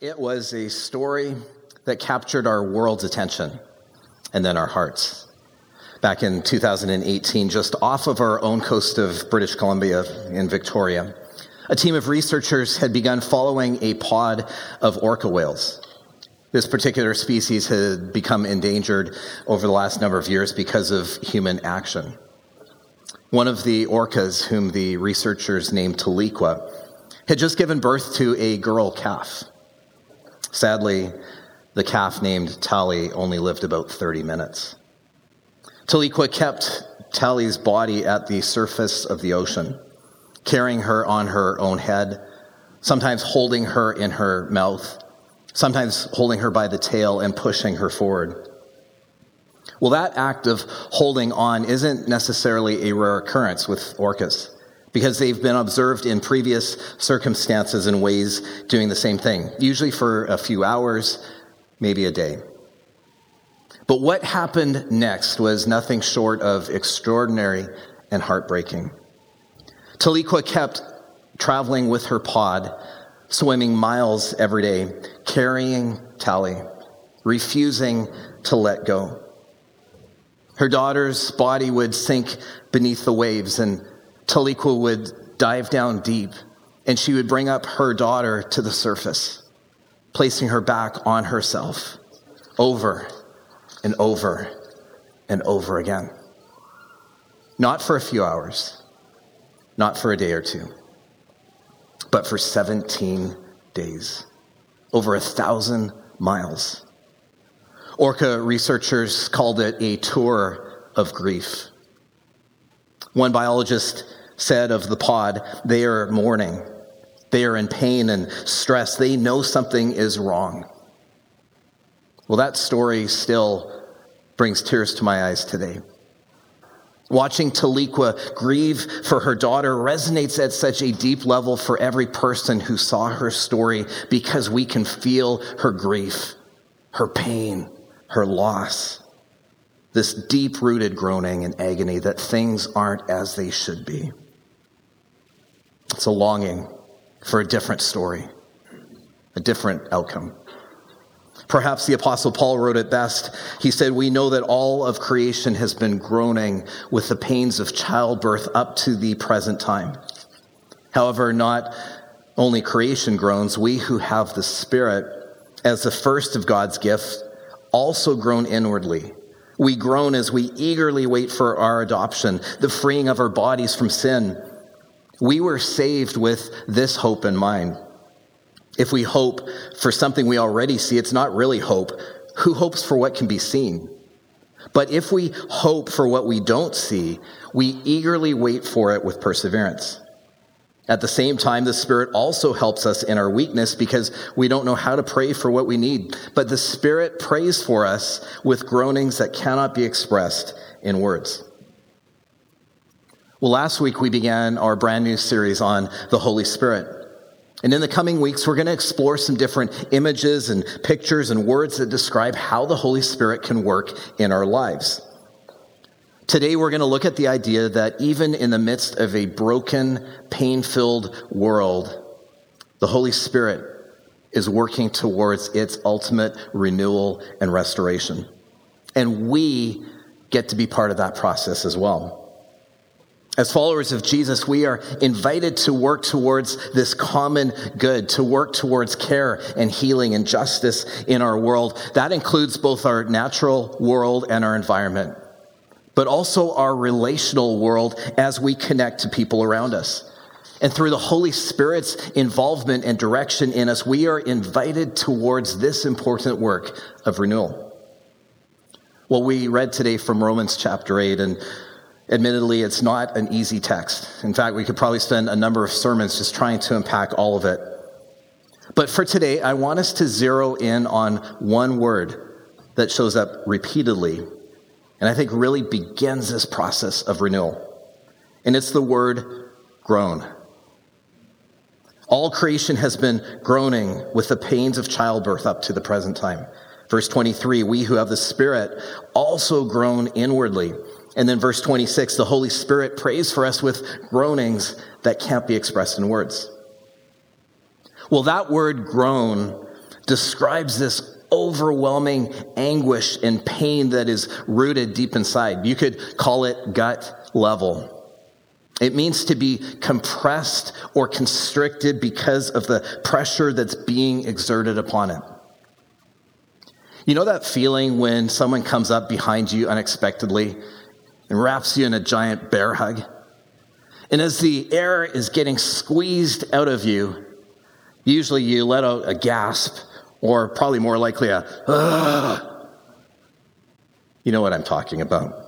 It was a story that captured our world's attention and then our hearts. Back in 2018, just off of our own coast of British Columbia in Victoria, a team of researchers had begun following a pod of orca whales. This particular species had become endangered over the last number of years because of human action. One of the orcas, whom the researchers named Tahlequah, had just given birth to a girl calf. Sadly, the calf named Tally only lived about 30 minutes. Tahlequah kept Tally's body at the surface of the ocean, carrying her on her own head, sometimes holding her in her mouth, sometimes holding her by the tail and pushing her forward. Well, that act of holding on isn't necessarily a rare occurrence with orcas because they've been observed in previous circumstances and ways doing the same thing, usually for a few hours, maybe a day. But what happened next was nothing short of extraordinary and heartbreaking. Tahlequah kept traveling with her pod, swimming miles every day, carrying Tally, refusing to let go. Her daughter's body would sink beneath the waves, and Tahlequah would dive down deep, and she would bring up her daughter to the surface, placing her back on herself over and over and over again. Not for a few hours, not for a day or two, but for 17 days, over a thousand miles. Orca researchers called it a tour of grief. One biologist said of the pod, they are mourning. They are in pain and stress. They know something is wrong. Well, that story still brings tears to my eyes today. Watching Tahlequah grieve for her daughter resonates at such a deep level for every person who saw her story because we can feel her grief, her pain, her loss, this deep rooted groaning and agony that things aren't as they should be. It's a longing for a different story, a different outcome. Perhaps the Apostle Paul wrote it best. He said, We know that all of creation has been groaning with the pains of childbirth up to the present time. However, not only creation groans, we who have the Spirit as the first of God's gifts also groan inwardly. We groan as we eagerly wait for our adoption, the freeing of our bodies from sin. We were saved with this hope in mind. If we hope for something we already see, it's not really hope. Who hopes for what can be seen? But if we hope for what we don't see, we eagerly wait for it with perseverance. At the same time, the Spirit also helps us in our weakness because we don't know how to pray for what we need. But the Spirit prays for us with groanings that cannot be expressed in words. Well, last week we began our brand new series on the Holy Spirit. And in the coming weeks, we're going to explore some different images and pictures and words that describe how the Holy Spirit can work in our lives. Today, we're going to look at the idea that even in the midst of a broken, pain filled world, the Holy Spirit is working towards its ultimate renewal and restoration. And we get to be part of that process as well. As followers of Jesus, we are invited to work towards this common good, to work towards care and healing and justice in our world. That includes both our natural world and our environment but also our relational world as we connect to people around us. And through the Holy Spirit's involvement and direction in us, we are invited towards this important work of renewal. Well, we read today from Romans chapter 8, and admittedly, it's not an easy text. In fact, we could probably spend a number of sermons just trying to unpack all of it. But for today, I want us to zero in on one word that shows up repeatedly and I think really begins this process of renewal. And it's the word groan. All creation has been groaning with the pains of childbirth up to the present time. Verse 23, we who have the Spirit also groan inwardly. And then verse 26, the Holy Spirit prays for us with groanings that can't be expressed in words. Well, that word groan describes this overwhelming anguish and pain that is rooted deep inside. You could call it gut level. It means to be compressed or constricted because of the pressure that's being exerted upon it. You know that feeling when someone comes up behind you unexpectedly and wraps you in a giant bear hug? And as the air is getting squeezed out of you, usually you let out a gasp or probably more likely a, Ugh. you know what I'm talking about.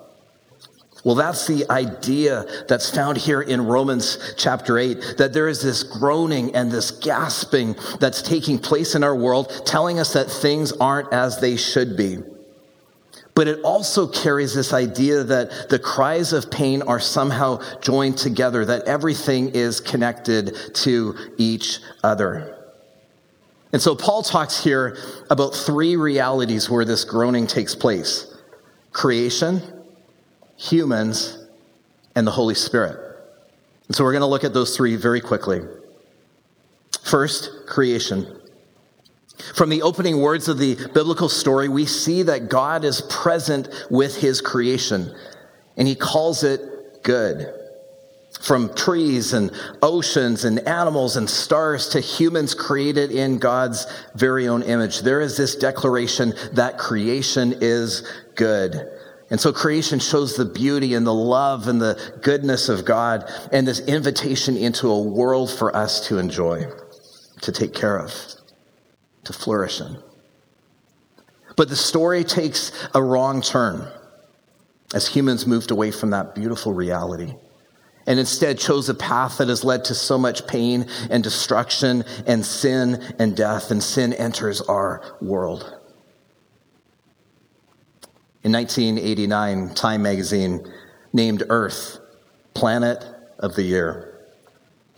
Well, that's the idea that's found here in Romans chapter 8 that there is this groaning and this gasping that's taking place in our world, telling us that things aren't as they should be. But it also carries this idea that the cries of pain are somehow joined together, that everything is connected to each other. And so Paul talks here about three realities where this groaning takes place creation, humans, and the Holy Spirit. And so we're going to look at those three very quickly. First, creation. From the opening words of the biblical story, we see that God is present with his creation, and he calls it good. From trees and oceans and animals and stars to humans created in God's very own image, there is this declaration that creation is good. And so creation shows the beauty and the love and the goodness of God and this invitation into a world for us to enjoy, to take care of, to flourish in. But the story takes a wrong turn as humans moved away from that beautiful reality and instead chose a path that has led to so much pain and destruction and sin and death, and sin enters our world. In 1989, Time magazine named Earth Planet of the Year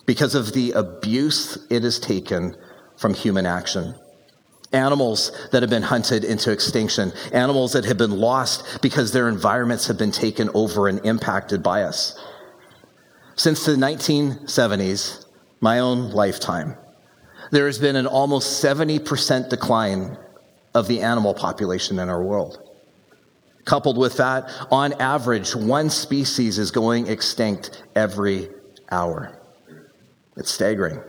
because of the abuse it has taken from human action. Animals that have been hunted into extinction, animals that have been lost because their environments have been taken over and impacted by us. Since the 1970s, my own lifetime, there has been an almost 70% decline of the animal population in our world. Coupled with that, on average, one species is going extinct every hour. It's staggering.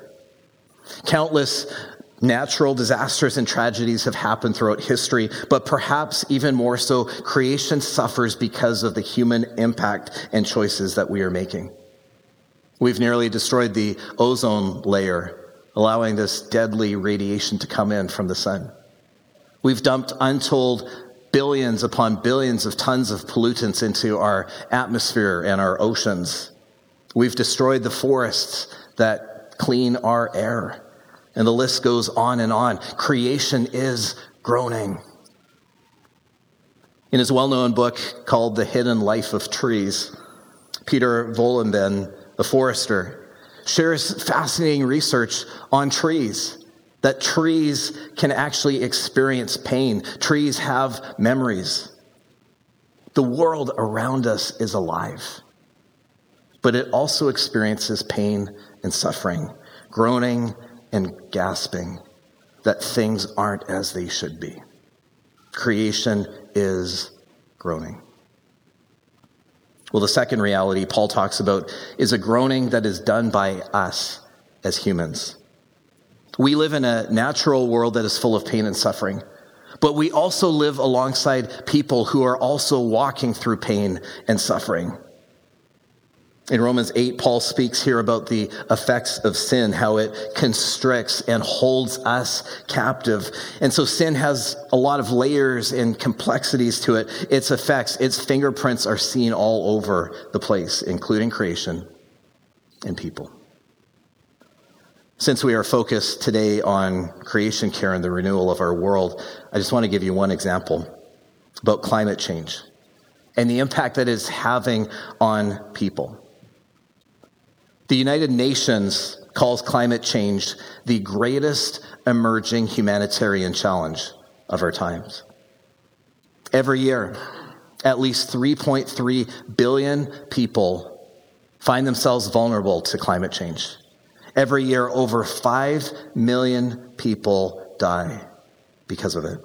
Countless natural disasters and tragedies have happened throughout history, but perhaps even more so, creation suffers because of the human impact and choices that we are making. We've nearly destroyed the ozone layer, allowing this deadly radiation to come in from the sun. We've dumped untold billions upon billions of tons of pollutants into our atmosphere and our oceans. We've destroyed the forests that clean our air. And the list goes on and on. Creation is groaning. In his well known book called The Hidden Life of Trees, Peter Wohlleben, a forester, shares fascinating research on trees that trees can actually experience pain. Trees have memories. The world around us is alive, but it also experiences pain and suffering, groaning and gasping that things aren't as they should be. Creation is groaning. Well, the second reality Paul talks about is a groaning that is done by us as humans. We live in a natural world that is full of pain and suffering, but we also live alongside people who are also walking through pain and suffering. In Romans 8, Paul speaks here about the effects of sin, how it constricts and holds us captive. And so sin has a lot of layers and complexities to it. Its effects, its fingerprints are seen all over the place, including creation and people. Since we are focused today on creation care and the renewal of our world, I just want to give you one example about climate change and the impact that it's having on people. The United Nations calls climate change the greatest emerging humanitarian challenge of our times. Every year, at least 3.3 billion people find themselves vulnerable to climate change. Every year, over 5 million people die because of it.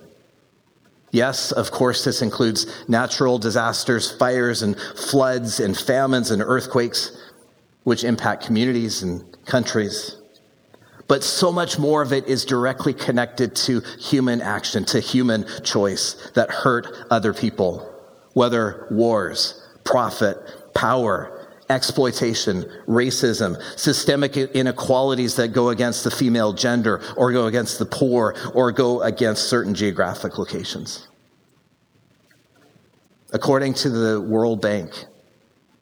Yes, of course, this includes natural disasters, fires and floods and famines and earthquakes, which impact communities and countries. But so much more of it is directly connected to human action, to human choice that hurt other people, whether wars, profit, power, exploitation, racism, systemic inequalities that go against the female gender or go against the poor or go against certain geographic locations. According to the World Bank,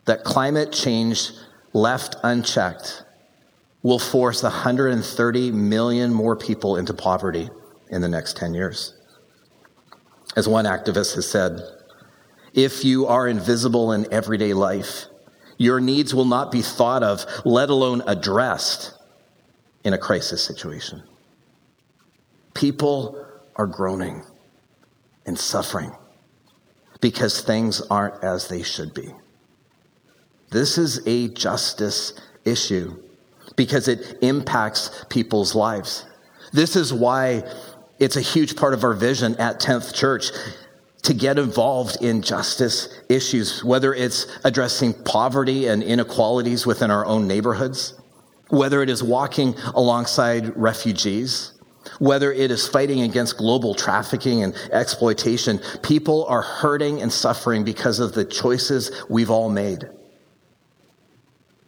that climate change left unchecked will force 130 million more people into poverty in the next 10 years. As one activist has said, if you are invisible in everyday life, your needs will not be thought of, let alone addressed in a crisis situation. People are groaning and suffering because things aren't as they should be. This is a justice issue because it impacts people's lives. This is why it's a huge part of our vision at 10th Church to get involved in justice issues, whether it's addressing poverty and inequalities within our own neighborhoods, whether it is walking alongside refugees, whether it is fighting against global trafficking and exploitation. People are hurting and suffering because of the choices we've all made.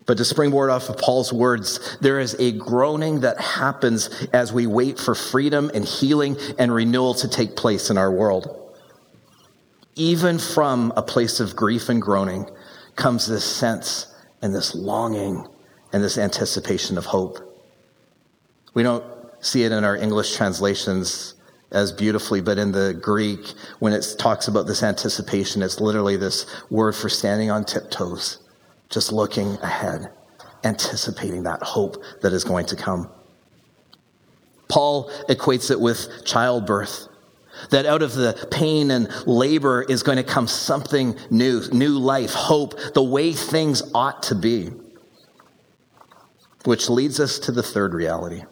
But to springboard off of Paul's words, there is a groaning that happens as we wait for freedom and healing and renewal to take place in our world even from a place of grief and groaning, comes this sense and this longing and this anticipation of hope. We don't see it in our English translations as beautifully, but in the Greek, when it talks about this anticipation, it's literally this word for standing on tiptoes, just looking ahead, anticipating that hope that is going to come. Paul equates it with childbirth. That out of the pain and labor is going to come something new, new life, hope, the way things ought to be. Which leads us to the third reality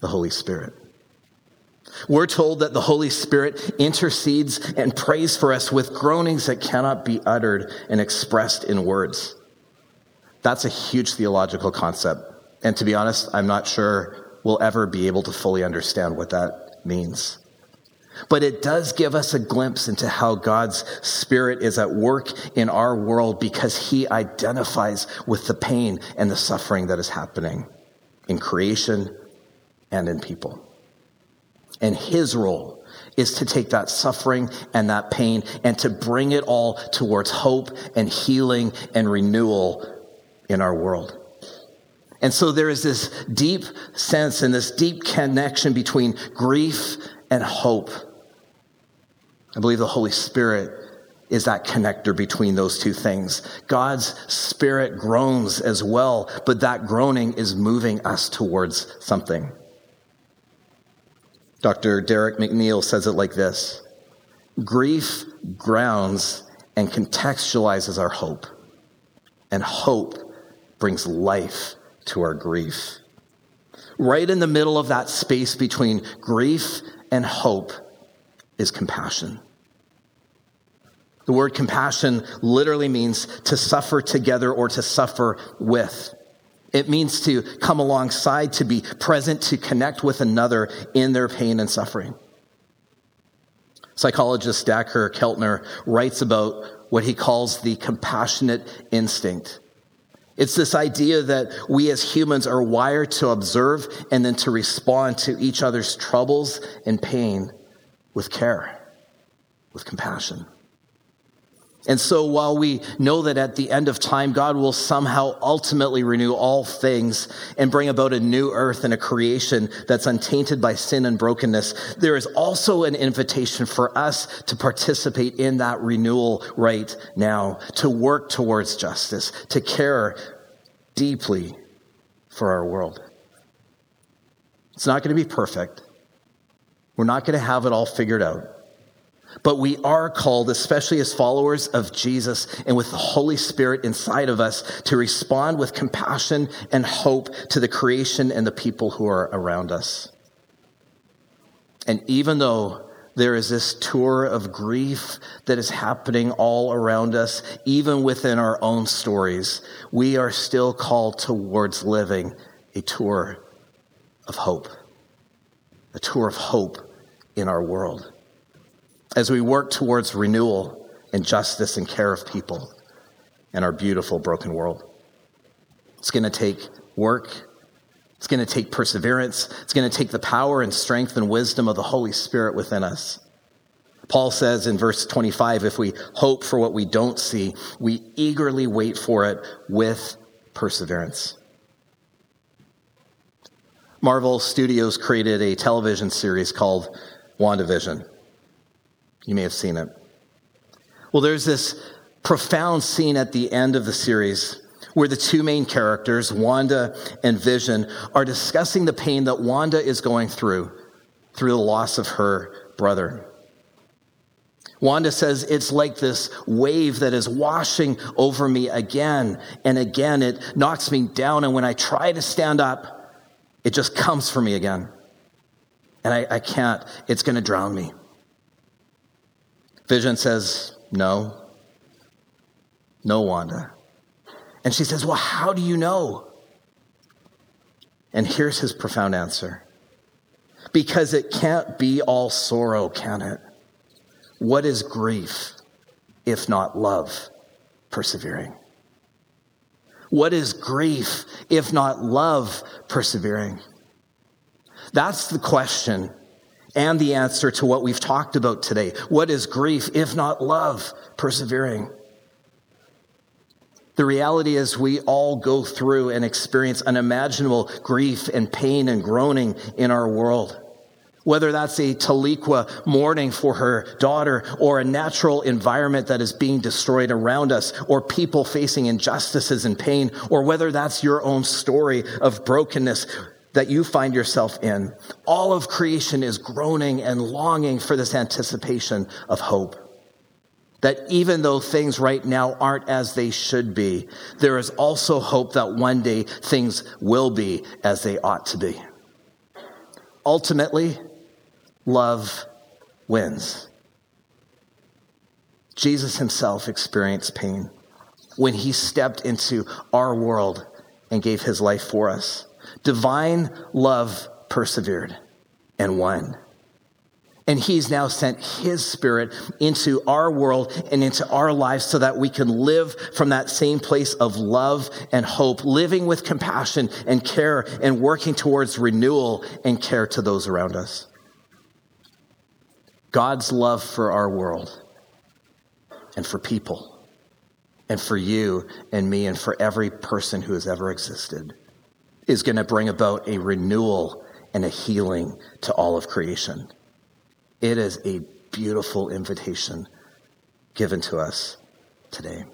the Holy Spirit. We're told that the Holy Spirit intercedes and prays for us with groanings that cannot be uttered and expressed in words. That's a huge theological concept. And to be honest, I'm not sure we'll ever be able to fully understand what that means. But it does give us a glimpse into how God's Spirit is at work in our world because He identifies with the pain and the suffering that is happening in creation and in people. And His role is to take that suffering and that pain and to bring it all towards hope and healing and renewal in our world. And so there is this deep sense and this deep connection between grief and hope. I believe the Holy Spirit is that connector between those two things. God's Spirit groans as well, but that groaning is moving us towards something. Dr. Derek McNeil says it like this Grief grounds and contextualizes our hope, and hope brings life to our grief. Right in the middle of that space between grief and hope is compassion. The word compassion literally means to suffer together or to suffer with. It means to come alongside, to be present, to connect with another in their pain and suffering. Psychologist Dacher Keltner writes about what he calls the compassionate instinct. It's this idea that we as humans are wired to observe and then to respond to each other's troubles and pain with care, with compassion. And so, while we know that at the end of time, God will somehow ultimately renew all things and bring about a new earth and a creation that's untainted by sin and brokenness, there is also an invitation for us to participate in that renewal right now, to work towards justice, to care deeply for our world. It's not going to be perfect. We're not going to have it all figured out. But we are called, especially as followers of Jesus and with the Holy Spirit inside of us, to respond with compassion and hope to the creation and the people who are around us. And even though there is this tour of grief that is happening all around us, even within our own stories, we are still called towards living a tour of hope, a tour of hope in our world. As we work towards renewal and justice and care of people in our beautiful broken world, it's going to take work. It's going to take perseverance. It's going to take the power and strength and wisdom of the Holy Spirit within us. Paul says in verse 25 if we hope for what we don't see, we eagerly wait for it with perseverance. Marvel Studios created a television series called WandaVision. You may have seen it. Well, there's this profound scene at the end of the series where the two main characters, Wanda and Vision, are discussing the pain that Wanda is going through through the loss of her brother. Wanda says, It's like this wave that is washing over me again and again. It knocks me down, and when I try to stand up, it just comes for me again. And I, I can't, it's going to drown me. Vision says, No. No, Wanda. And she says, Well, how do you know? And here's his profound answer because it can't be all sorrow, can it? What is grief if not love persevering? What is grief if not love persevering? That's the question and the answer to what we've talked about today. What is grief if not love persevering? The reality is, we all go through and experience unimaginable grief and pain and groaning in our world. Whether that's a Tahlequah mourning for her daughter, or a natural environment that is being destroyed around us, or people facing injustices and pain, or whether that's your own story of brokenness that you find yourself in, all of creation is groaning and longing for this anticipation of hope. That even though things right now aren't as they should be, there is also hope that one day things will be as they ought to be. Ultimately, love wins. Jesus himself experienced pain when he stepped into our world and gave his life for us. Divine love persevered and won. And he's now sent his spirit into our world and into our lives so that we can live from that same place of love and hope, living with compassion and care and working towards renewal and care to those around us. God's love for our world and for people and for you and me and for every person who has ever existed is going to bring about a renewal and a healing to all of creation. It is a beautiful invitation given to us today.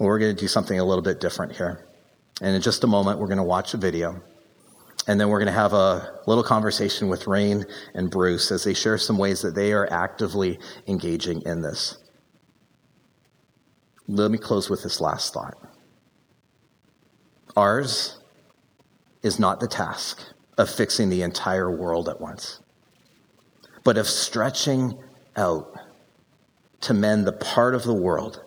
We're going to do something a little bit different here. And in just a moment, we're going to watch a video. And then we're going to have a little conversation with Rain and Bruce as they share some ways that they are actively engaging in this. Let me close with this last thought. Ours is not the task of fixing the entire world at once but of stretching out to mend the part of the world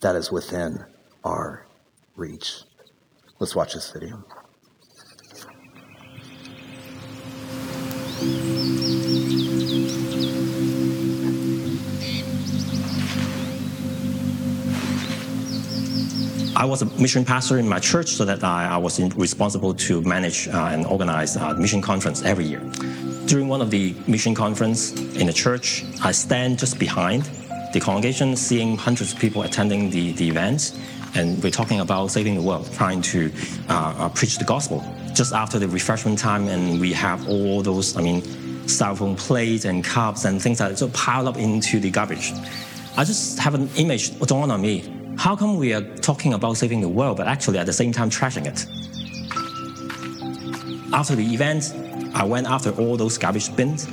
that is within our reach. Let's watch this video. I was a mission pastor in my church, so that I, I was responsible to manage uh, and organize a mission conference every year. During one of the mission conference in the church, I stand just behind the congregation, seeing hundreds of people attending the, the events, and we're talking about saving the world, trying to uh, uh, preach the gospel. Just after the refreshment time, and we have all those, I mean, styrofoam plates and cups and things that just piled up into the garbage. I just have an image dawn on me. How come we are talking about saving the world, but actually at the same time trashing it? After the event, I went after all those garbage bins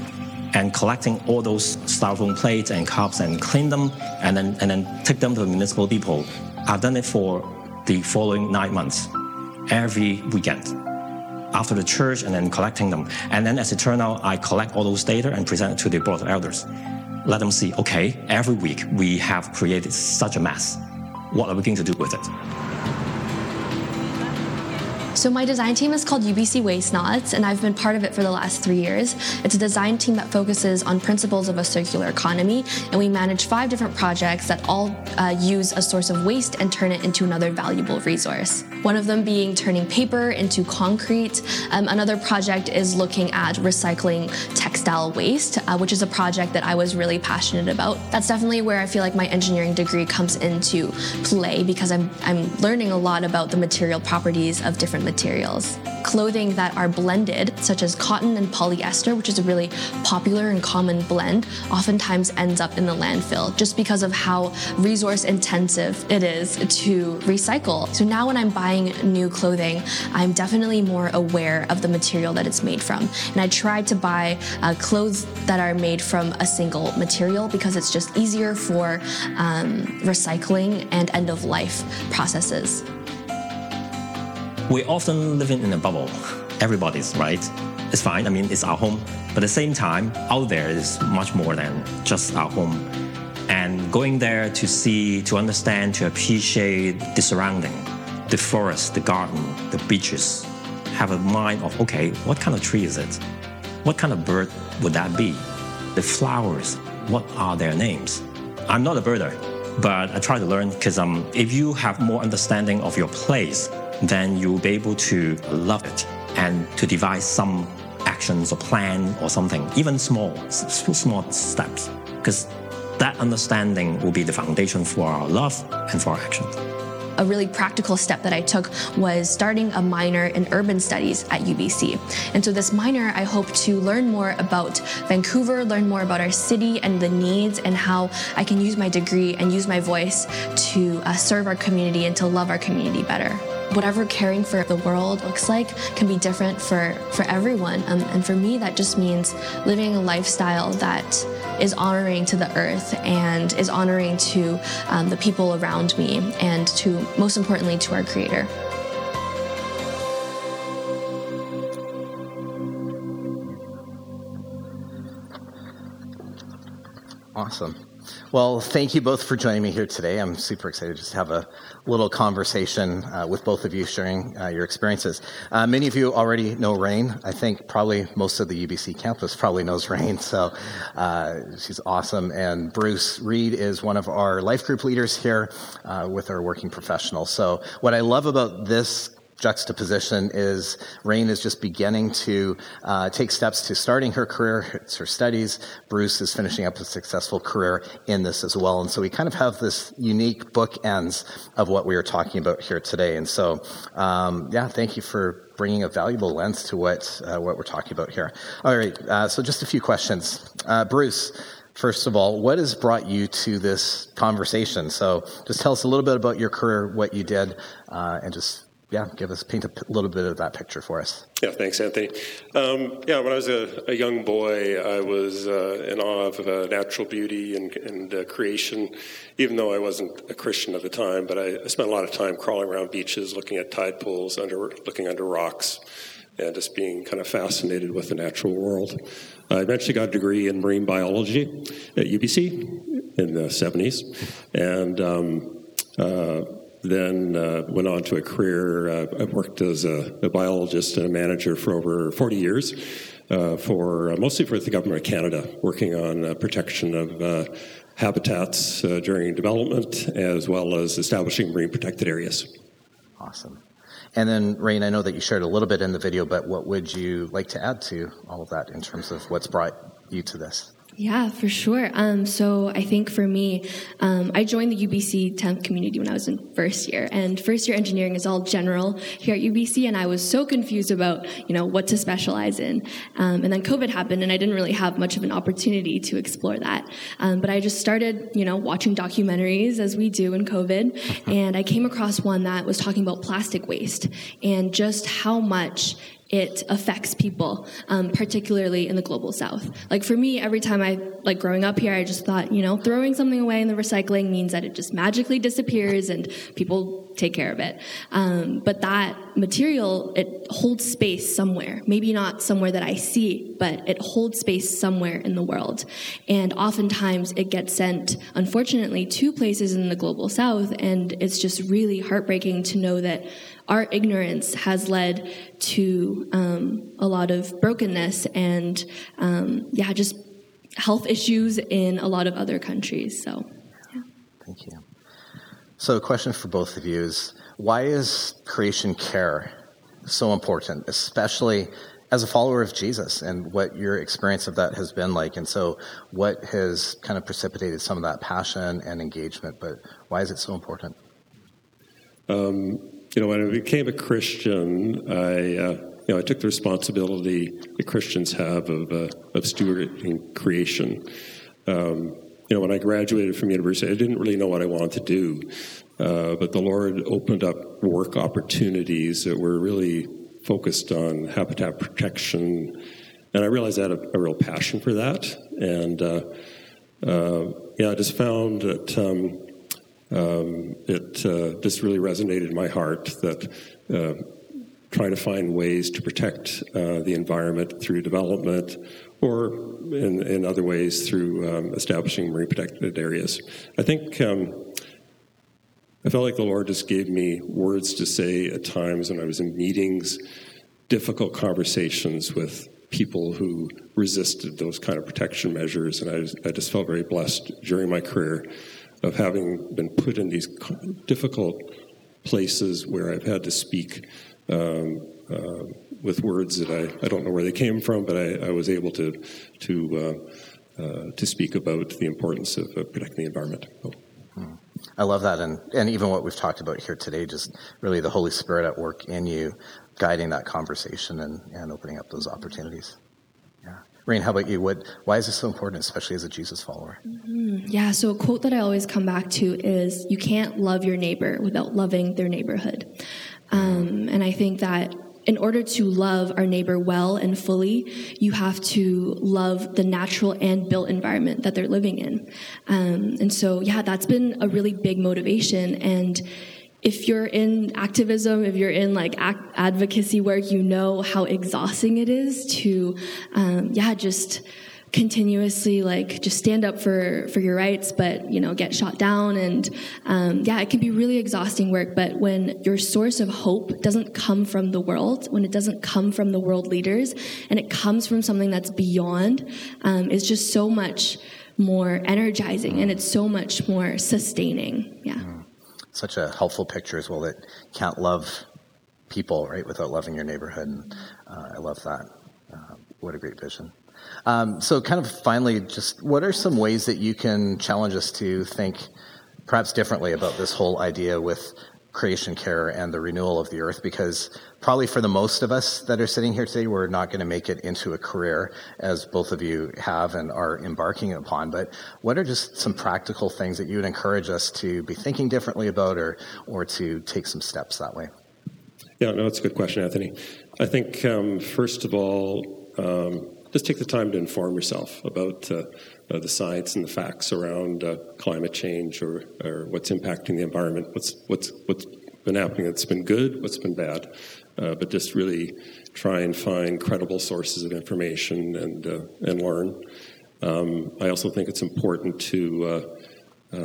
and collecting all those styrofoam plates and cups and clean them and then and then take them to the municipal depot. I've done it for the following nine months, every weekend. after the church and then collecting them. And then as it turned out, I collect all those data and present it to the board of elders. Let them see, okay, every week we have created such a mess. What are we going to do with it? So my design team is called UBC Waste Knots, and I've been part of it for the last three years. It's a design team that focuses on principles of a circular economy, and we manage five different projects that all uh, use a source of waste and turn it into another valuable resource. One of them being turning paper into concrete. Um, another project is looking at recycling textile waste, uh, which is a project that I was really passionate about. That's definitely where I feel like my engineering degree comes into play because I'm, I'm learning a lot about the material properties of different materials. Clothing that are blended, such as cotton and polyester, which is a really popular and common blend, oftentimes ends up in the landfill just because of how resource intensive it is to recycle. So now when I'm buying new clothing, I'm definitely more aware of the material that it's made from. And I try to buy uh, clothes that are made from a single material because it's just easier for um, recycling and end of life processes. We often living in a bubble. Everybody's right. It's fine. I mean, it's our home. But at the same time, out there is much more than just our home. And going there to see, to understand, to appreciate the surrounding, the forest, the garden, the beaches, have a mind of, okay, what kind of tree is it? What kind of bird would that be? The flowers, what are their names? I'm not a birder, but I try to learn because um, if you have more understanding of your place, then you'll be able to love it and to devise some actions or plan or something, even small, small steps, because that understanding will be the foundation for our love and for our actions. A really practical step that I took was starting a minor in urban studies at UBC. And so, this minor, I hope to learn more about Vancouver, learn more about our city and the needs, and how I can use my degree and use my voice to uh, serve our community and to love our community better whatever caring for the world looks like can be different for, for everyone. Um, and for me, that just means living a lifestyle that is honoring to the earth and is honoring to um, the people around me and to, most importantly, to our Creator. Awesome. Well, thank you both for joining me here today. I'm super excited to just have a little conversation uh, with both of you sharing uh, your experiences. Uh, many of you already know Rain. I think probably most of the UBC campus probably knows Rain, so uh, she's awesome. And Bruce Reed is one of our life group leaders here uh, with our working professionals. So, what I love about this juxtaposition is Rain is just beginning to uh, take steps to starting her career, it's her studies. Bruce is finishing up a successful career in this as well. And so we kind of have this unique bookends of what we are talking about here today. And so, um, yeah, thank you for bringing a valuable lens to what, uh, what we're talking about here. All right, uh, so just a few questions. Uh, Bruce, first of all, what has brought you to this conversation? So just tell us a little bit about your career, what you did, uh, and just yeah, give us paint a little bit of that picture for us. Yeah, thanks, Anthony. Um, yeah, when I was a, a young boy, I was uh, in awe of uh, natural beauty and, and uh, creation, even though I wasn't a Christian at the time. But I, I, spent a lot of time crawling around beaches, looking at tide pools, under looking under rocks, and just being kind of fascinated with the natural world. I eventually got a degree in marine biology at UBC in the 70s, and um, uh, then uh, went on to a career. Uh, I worked as a, a, biologist and a manager for over 40 years, uh, for uh, mostly for the government of Canada, working on uh, protection of uh, habitats during development, as well as establishing marine protected areas. Awesome. And then, Rain, I know that you shared a little bit in the video, but what would you like to add to all of that in terms of what's brought you to this? Yeah, for sure. Um, so I think for me, um, I joined the UBC temp community when I was in first year, and first year engineering is all general here at UBC, and I was so confused about you know what to specialize in. Um, and then COVID happened, and I didn't really have much of an opportunity to explore that. Um, but I just started you know watching documentaries as we do in COVID, and I came across one that was talking about plastic waste and just how much it affects people, um, particularly in the global south. Like for me, every time I, like growing up here, I just thought, you know, throwing something away in the recycling means that it just magically disappears and people take care of it. Um, but that material, it holds space somewhere. Maybe not somewhere that I see, but it holds space somewhere in the world. And oftentimes it gets sent, unfortunately, to places in the global south. And it's just really heartbreaking to know that our ignorance has led to um, a lot of brokenness and, um, yeah, just health issues in a lot of other countries. So, yeah. Thank you. So, a question for both of you is why is creation care so important, especially as a follower of Jesus and what your experience of that has been like? And so, what has kind of precipitated some of that passion and engagement, but why is it so important? Um, you know, when I became a Christian, I. Uh, you know, I took the responsibility that Christians have of, uh, of stewarding creation. Um, you know, when I graduated from university, I didn't really know what I wanted to do, uh, but the Lord opened up work opportunities that were really focused on habitat protection, and I realized I had a, a real passion for that. And uh, uh, yeah, I just found that um, um, it uh, just really resonated in my heart that uh, trying to find ways to protect uh, the environment through development or in, in other ways through um, establishing marine protected areas. I think um, I felt like the Lord just gave me words to say at times when I was in meetings, difficult conversations with people who resisted those kind of protection measures. And I, I just felt very blessed during my career of having been put in these difficult places where I've had to speak um, uh, with words that I, I don't know where they came from, but I, I was able to to uh, uh, to speak about the importance of protecting the environment. Oh. I love that, and and even what we've talked about here today, just really the Holy Spirit at work in you, guiding that conversation and, and opening up those opportunities. Rain, how about you? What why is this so important, especially as a Jesus follower? Mm-hmm. Yeah, so a quote that I always come back to is, "You can't love your neighbor without loving their neighborhood," um, and I think that in order to love our neighbor well and fully, you have to love the natural and built environment that they're living in. Um, and so, yeah, that's been a really big motivation. And if you're in activism, if you're in like advocacy work, you know how exhausting it is to, um, yeah, just continuously like just stand up for for your rights but you know get shot down and um, yeah it can be really exhausting work but when your source of hope doesn't come from the world when it doesn't come from the world leaders and it comes from something that's beyond um, it's just so much more energizing and it's so much more sustaining yeah. Such a helpful picture as well that can't love people right without loving your neighborhood and uh, i love that uh, what a great vision um, so, kind of finally, just what are some ways that you can challenge us to think perhaps differently about this whole idea with creation care and the renewal of the earth? Because probably for the most of us that are sitting here today, we're not going to make it into a career as both of you have and are embarking upon. But what are just some practical things that you would encourage us to be thinking differently about or, or to take some steps that way? Yeah, no, it's a good question, Anthony. I think, um, first of all, um, just take the time to inform yourself about uh, uh, the science and the facts around uh, climate change or, or what's impacting the environment, what's, what's, what's been happening that's been good, what's been bad, uh, but just really try and find credible sources of information and, uh, and learn. Um, I also think it's important to, uh,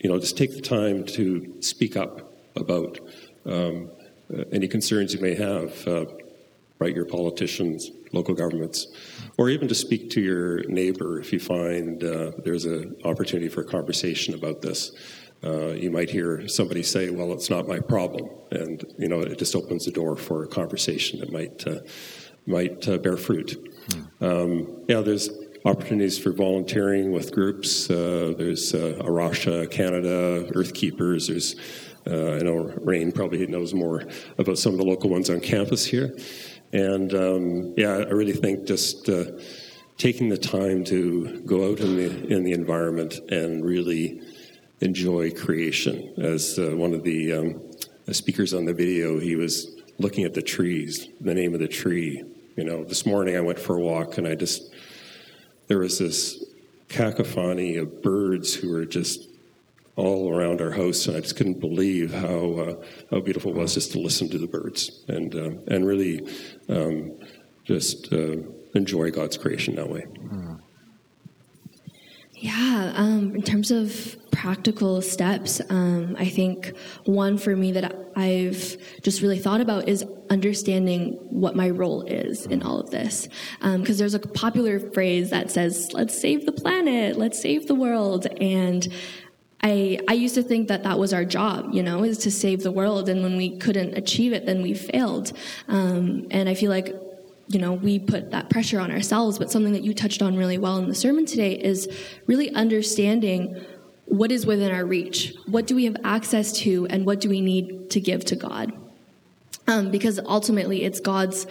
you know, just take the time to speak up about um, any concerns you may have. write your politicians, local governments, or even to speak to your neighbor if you find uh, there's an opportunity for a conversation about this. Uh, you might hear somebody say, "Well, it's not my problem," and you know it just opens the door for a conversation that might uh, might uh, bear fruit. Hmm. Um, yeah, there's opportunities for volunteering with groups. Uh, there's uh, A Rocha Canada, Earthkeepers. There's I know Rain probably knows more about some of the local ones on campus here. And um, yeah, I really think just uh, taking the time to go out in the in the environment and really enjoy creation. As uh, one of the, um, speakers on the video, he was looking at the trees, the name of the tree. You know, this morning I went for a walk and I just there was this cacophony of birds who were just all around our house, and I just couldn't believe how uh, how beautiful it was just to listen to the birds and uh, and really um, just uh, enjoy God's creation that way. Mm. Yeah, um, in terms of practical steps, um, I think one for me that I've just really thought about is understanding what my role is in all of this. Because um, there's a popular phrase that says, let's save the planet, let's save the world. And I, I used to think that that was our job, you know, is to save the world. And when we couldn't achieve it, then we failed. Um, and I feel like you know, we put that pressure on ourselves. But something that you touched on really well in the sermon today is really understanding what is within our reach. What do we have access to, and what do we need to give to God? Um, because ultimately, it's God's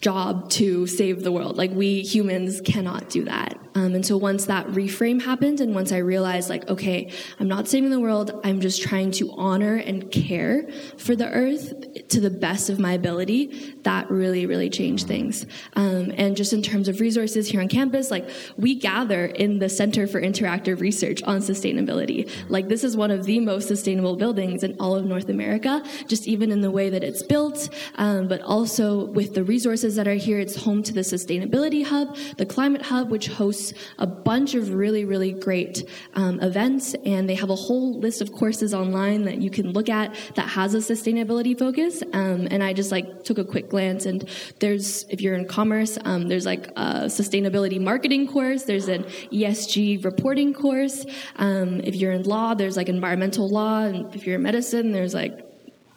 job to save the world. Like we humans cannot do that. Um, and so once that reframe happened, and once I realized, like, okay, I'm not saving the world, I'm just trying to honor and care for the earth to the best of my ability, that really, really changed things. Um, and just in terms of resources here on campus, like, we gather in the Center for Interactive Research on Sustainability. Like, this is one of the most sustainable buildings in all of North America, just even in the way that it's built, um, but also with the resources that are here. It's home to the Sustainability Hub, the Climate Hub, which hosts a bunch of really, really great um, events, and they have a whole list of courses online that you can look at that has a sustainability focus. Um, and I just like took a quick glance, and there's if you're in commerce, um, there's like a sustainability marketing course, there's an ESG reporting course. Um, if you're in law, there's like environmental law, and if you're in medicine, there's like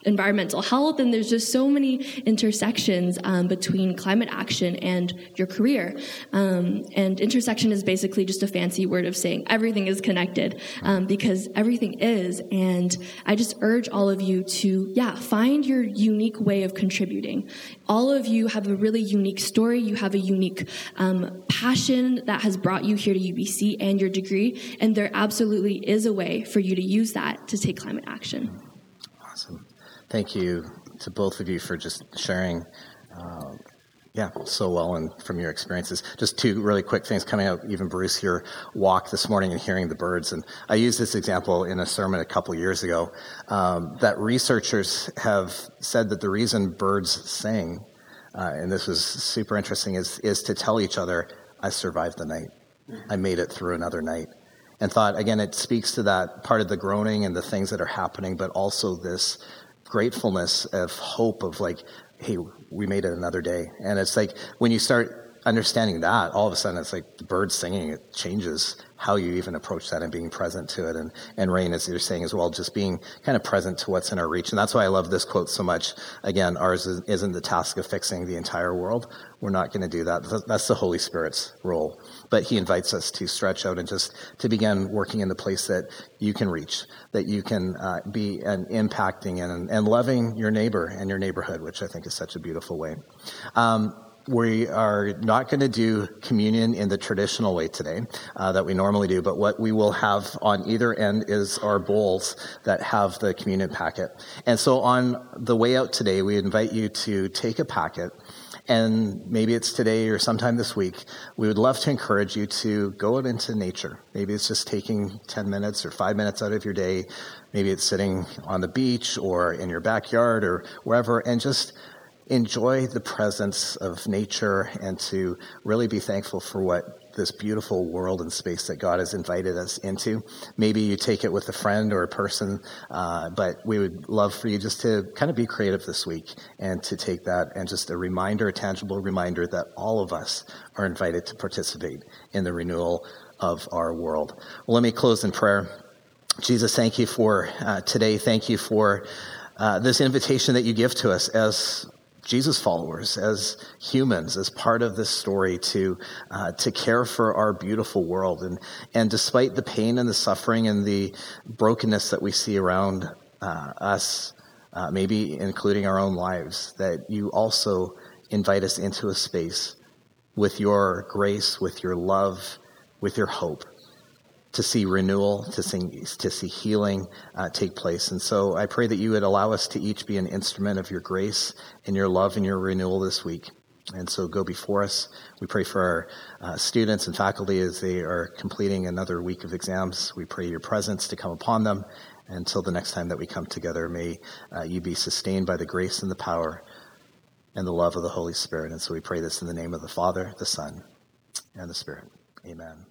environmental health, and there's just so many intersections um, between climate action and your career. Um, and intersection is basically just a fancy word of saying everything is connected um, because everything is. And I just urge all of you to, yeah, find your unique way of contributing. All of you have a really unique story. You have a unique um, passion that has brought you here to UBC and your degree, and there absolutely is a way for you to use that to take climate action. Thank you to both of you for just sharing, uh, yeah, so well and from your experiences. Just two really quick things coming out. Even Bruce your walk this morning and hearing the birds, and I used this example in a sermon a couple years ago. Um, that researchers have said that the reason birds sing, uh, and this was super interesting, is is to tell each other, "I survived the night. I made it through another night." and thought again it speaks to that part of the groaning and the things that are happening but also this gratefulness of hope of like, hey, we made it another day. And it's like when you start understanding that, all of a sudden it's like the birds singing, it changes how you even approach that and being present to it. And, and Rain, as you're saying as well, just being kind of present to what's in our reach. And that's why I love this quote so much. Again, ours is, not the task of fixing the entire world. We're not going to do that. That's the Holy Spirit's role. But He invites us to stretch out and just to begin working in the place that you can reach, that you can uh, be and impacting and, and loving your neighbor and your neighborhood, which I think is such a beautiful way. Um, we are not going to do communion in the traditional way today uh, that we normally do, but what we will have on either end is our bowls that have the communion packet. And so on the way out today, we invite you to take a packet and maybe it's today or sometime this week, we would love to encourage you to go out into nature. Maybe it's just taking 10 minutes or five minutes out of your day. Maybe it's sitting on the beach or in your backyard or wherever and just enjoy the presence of nature and to really be thankful for what this beautiful world and space that God has invited us into. Maybe you take it with a friend or a person, uh, but we would love for you just to kind of be creative this week and to take that and just a reminder, a tangible reminder that all of us are invited to participate in the renewal of our world. Well, let me close in prayer. Jesus, thank you for uh, today. Thank you for uh, this invitation that you give to us as Jesus followers, as humans, as part of this story to uh, to care for our beautiful world, and and despite the pain and the suffering and the brokenness that we see around uh, us, uh, maybe including our own lives, that you also invite us into a space with your grace, with your love, with your hope, to see renewal, to see, to see healing uh, take place. And so I pray that you would allow us to each be an instrument of your grace and your love and your renewal this week. And so go before us. We pray for our uh, students and faculty as they are completing another week of exams. We pray your presence to come upon them. Until the next time that we come together, may uh, you be sustained by the grace and the power and the love of the Holy Spirit. And so we pray this in the name of the Father, the Son, and the Spirit. Amen.